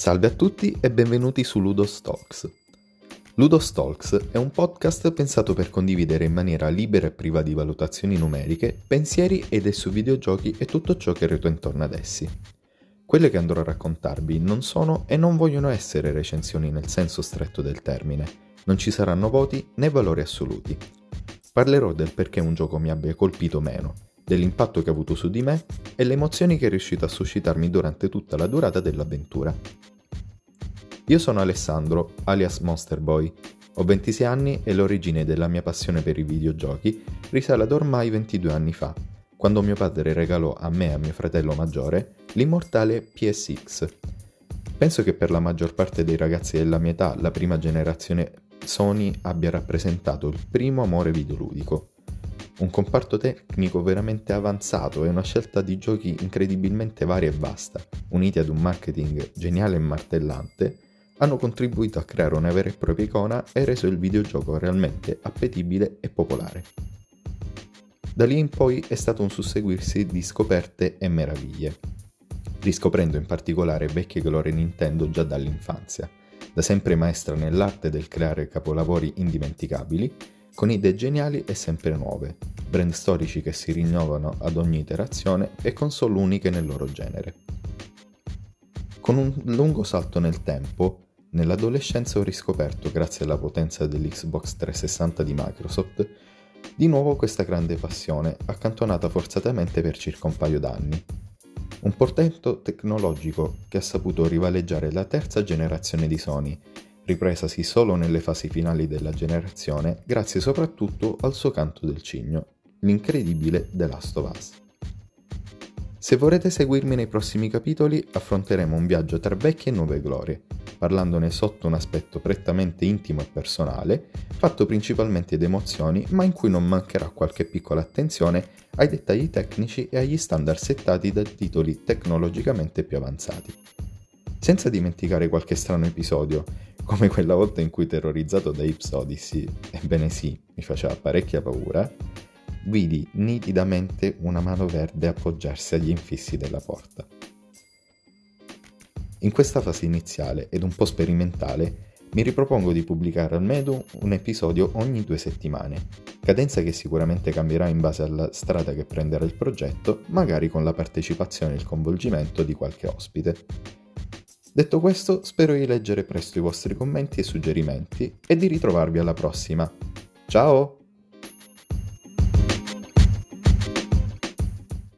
Salve a tutti e benvenuti su Ludos Talks. Ludos Talks è un podcast pensato per condividere in maniera libera e priva di valutazioni numeriche pensieri ed idee su videogiochi e tutto ciò che ruota intorno ad essi. Quelle che andrò a raccontarvi non sono e non vogliono essere recensioni nel senso stretto del termine, non ci saranno voti né valori assoluti. Parlerò del perché un gioco mi abbia colpito meno dell'impatto che ha avuto su di me e le emozioni che è riuscito a suscitarmi durante tutta la durata dell'avventura. Io sono Alessandro, alias Monster Boy. Ho 26 anni e l'origine della mia passione per i videogiochi risale ad ormai 22 anni fa, quando mio padre regalò a me e a mio fratello maggiore l'immortale PSX. Penso che per la maggior parte dei ragazzi della mia età la prima generazione Sony abbia rappresentato il primo amore videoludico un comparto tecnico veramente avanzato e una scelta di giochi incredibilmente varia e vasta, uniti ad un marketing geniale e martellante, hanno contribuito a creare una vera e propria icona e reso il videogioco realmente appetibile e popolare. Da lì in poi è stato un susseguirsi di scoperte e meraviglie, riscoprendo in particolare vecchie glorie Nintendo già dall'infanzia, da sempre maestra nell'arte del creare capolavori indimenticabili, con idee geniali e sempre nuove, brand storici che si rinnovano ad ogni iterazione e console uniche nel loro genere. Con un lungo salto nel tempo, nell'adolescenza ho riscoperto, grazie alla potenza dell'Xbox 360 di Microsoft, di nuovo questa grande passione, accantonata forzatamente per circa un paio d'anni. Un portento tecnologico che ha saputo rivaleggiare la terza generazione di Sony ripresasi solo nelle fasi finali della generazione grazie soprattutto al suo canto del cigno, l'incredibile The Last of Us. Se vorrete seguirmi nei prossimi capitoli affronteremo un viaggio tra vecchie e nuove glorie, parlandone sotto un aspetto prettamente intimo e personale, fatto principalmente di emozioni, ma in cui non mancherà qualche piccola attenzione ai dettagli tecnici e agli standard settati da titoli tecnologicamente più avanzati. Senza dimenticare qualche strano episodio come quella volta in cui terrorizzato da Ips Odyssey, ebbene sì, mi faceva parecchia paura, vidi nitidamente una mano verde appoggiarsi agli infissi della porta. In questa fase iniziale ed un po' sperimentale mi ripropongo di pubblicare almeno un episodio ogni due settimane, cadenza che sicuramente cambierà in base alla strada che prenderà il progetto, magari con la partecipazione e il coinvolgimento di qualche ospite. Detto questo, spero di leggere presto i vostri commenti e suggerimenti e di ritrovarvi alla prossima. Ciao!